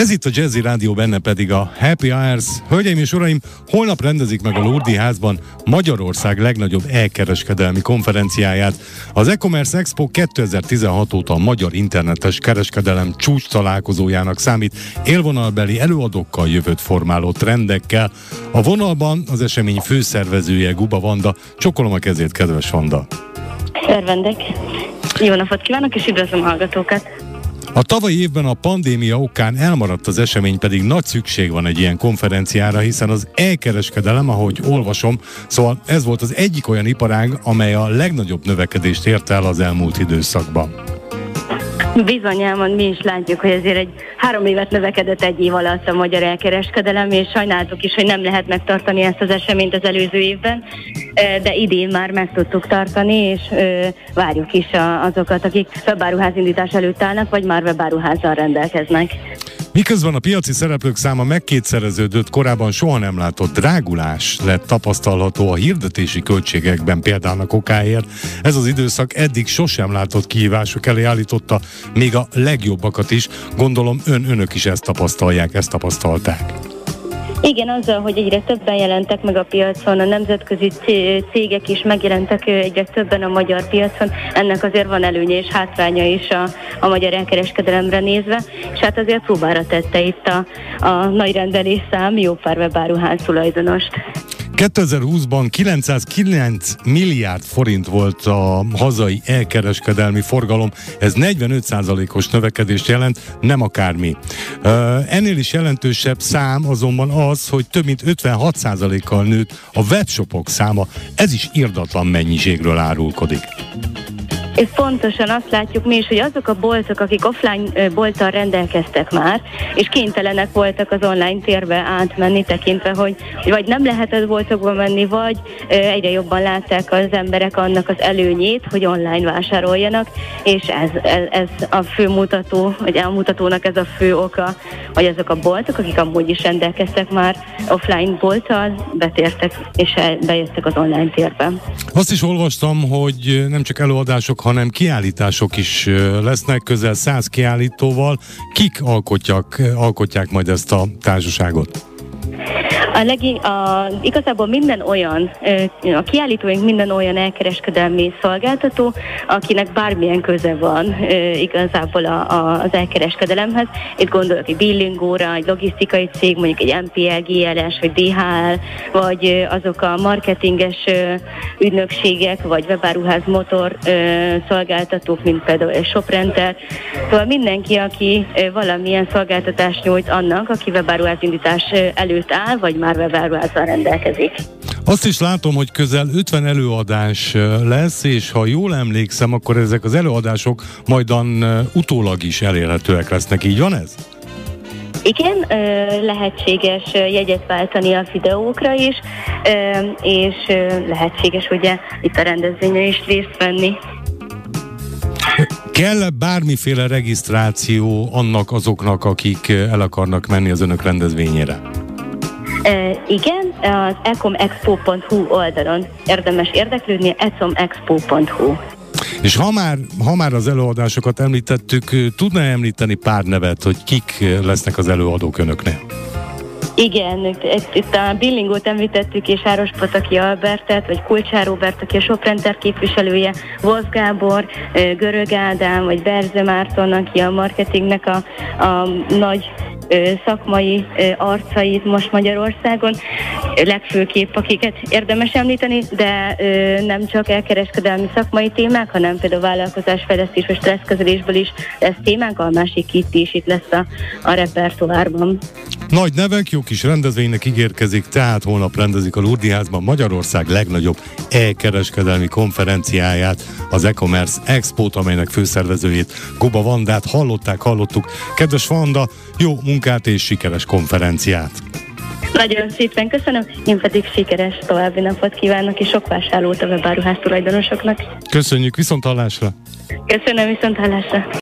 Ez itt a Jazzy Rádió, benne pedig a Happy Hours. Hölgyeim és uraim, holnap rendezik meg a Lourdi házban Magyarország legnagyobb elkereskedelmi konferenciáját. Az e-commerce Expo 2016 óta a magyar internetes kereskedelem csúcs találkozójának számít élvonalbeli előadókkal jövőt formáló trendekkel. A vonalban az esemény főszervezője Guba Vanda. Csokolom a kezét, kedves Vanda! Örvendek! Jó napot kívánok, és üdvözlöm a hallgatókat! A tavalyi évben a pandémia okán elmaradt az esemény, pedig nagy szükség van egy ilyen konferenciára, hiszen az elkereskedelem, ahogy olvasom, szóval ez volt az egyik olyan iparág, amely a legnagyobb növekedést érte el az elmúlt időszakban. Bizonyában mi is látjuk, hogy ezért egy három évet növekedett egy év alatt a magyar elkereskedelem, és sajnáltuk is, hogy nem lehet megtartani ezt az eseményt az előző évben, de idén már meg tudtuk tartani, és várjuk is azokat, akik webáruházindítás előtt állnak, vagy már webáruházzal rendelkeznek. Miközben a piaci szereplők száma megkétszereződött, korábban soha nem látott drágulás lett tapasztalható a hirdetési költségekben például a kokáért. Ez az időszak eddig sosem látott kihívások elé állította még a legjobbakat is. Gondolom ön, önök is ezt tapasztalják, ezt tapasztalták. Igen, azzal, hogy egyre többen jelentek meg a piacon, a nemzetközi cégek is megjelentek egyre többen a magyar piacon, ennek azért van előnye és hátránya is a, a magyar elkereskedelemre nézve, és hát azért próbára tette itt a, a nagy rendelésszám jó pár webáruház tulajdonost. 2020-ban 909 milliárd forint volt a hazai elkereskedelmi forgalom, ez 45%-os növekedést jelent, nem akármi. Ennél is jelentősebb szám azonban az, hogy több mint 56%-kal nőtt a webshopok száma, ez is irdatlan mennyiségről árulkodik. És pontosan azt látjuk mi is, hogy azok a boltok, akik offline bolttal rendelkeztek már, és kénytelenek voltak az online térbe átmenni, tekintve, hogy vagy nem lehetett boltokba menni, vagy egyre jobban látták az emberek annak az előnyét, hogy online vásároljanak, és ez, ez, ez a fő mutató, vagy a mutatónak ez a fő oka, hogy azok a boltok, akik amúgy is rendelkeztek már offline bolttal, betértek és bejöttek az online térbe. Azt is olvastam, hogy nem csak előadások, hanem kiállítások is lesznek, közel száz kiállítóval. Kik alkotják, alkotják majd ezt a társaságot? A legi, a, igazából minden olyan, a kiállítóink minden olyan elkereskedelmi szolgáltató, akinek bármilyen köze van igazából a, a, az elkereskedelemhez. Itt gondolok egy billingóra, egy logisztikai cég, mondjuk egy MPL, GLS, vagy DHL, vagy azok a marketinges ügynökségek, vagy webáruház motor szolgáltatók, mint például ShopRenter. Szóval mindenki, aki valamilyen szolgáltatást nyújt annak, aki webáruház indítás előtt áll, vagy már webáruházzal rendelkezik. Azt is látom, hogy közel 50 előadás lesz, és ha jól emlékszem, akkor ezek az előadások majdan utólag is elérhetőek lesznek. Így van ez? Igen, lehetséges jegyet váltani a videókra is, és lehetséges ugye itt a rendezvényen is részt venni. Kell bármiféle regisztráció annak azoknak, akik el akarnak menni az önök rendezvényére? E, igen, az ecomexpo.hu oldalon érdemes érdeklődni, ecomexpo.hu. És ha már, ha már az előadásokat említettük, tudna említeni pár nevet, hogy kik lesznek az előadók önöknél? Igen, itt a Billingót említettük, és Áros Pataki Albertet, vagy Kulcsár Robert, aki a Soprenter képviselője, Wolf Gábor, Görög Ádám, vagy Berze Márton, aki a marketingnek a, a nagy szakmai arcait most Magyarországon, legfőképp akiket érdemes említeni, de nem csak elkereskedelmi szakmai témák, hanem például vállalkozásfejlesztés és stresszkezelésből is lesz témánk, a másik itt is itt lesz a, a repertoárban. Nagy nevek, jó kis rendezvénynek ígérkezik, tehát holnap rendezik a Lurdiházban Magyarország legnagyobb e-kereskedelmi konferenciáját, az e-commerce Expo-t, amelynek főszervezőjét Guba Vandát hallották, hallottuk. Kedves Vanda, jó munkát és sikeres konferenciát! Nagyon szépen köszönöm, én pedig sikeres további napot kívánok, és sok vásárlót a webáruház tulajdonosoknak. Köszönjük, viszont hallásra! Köszönöm, viszont hallásra!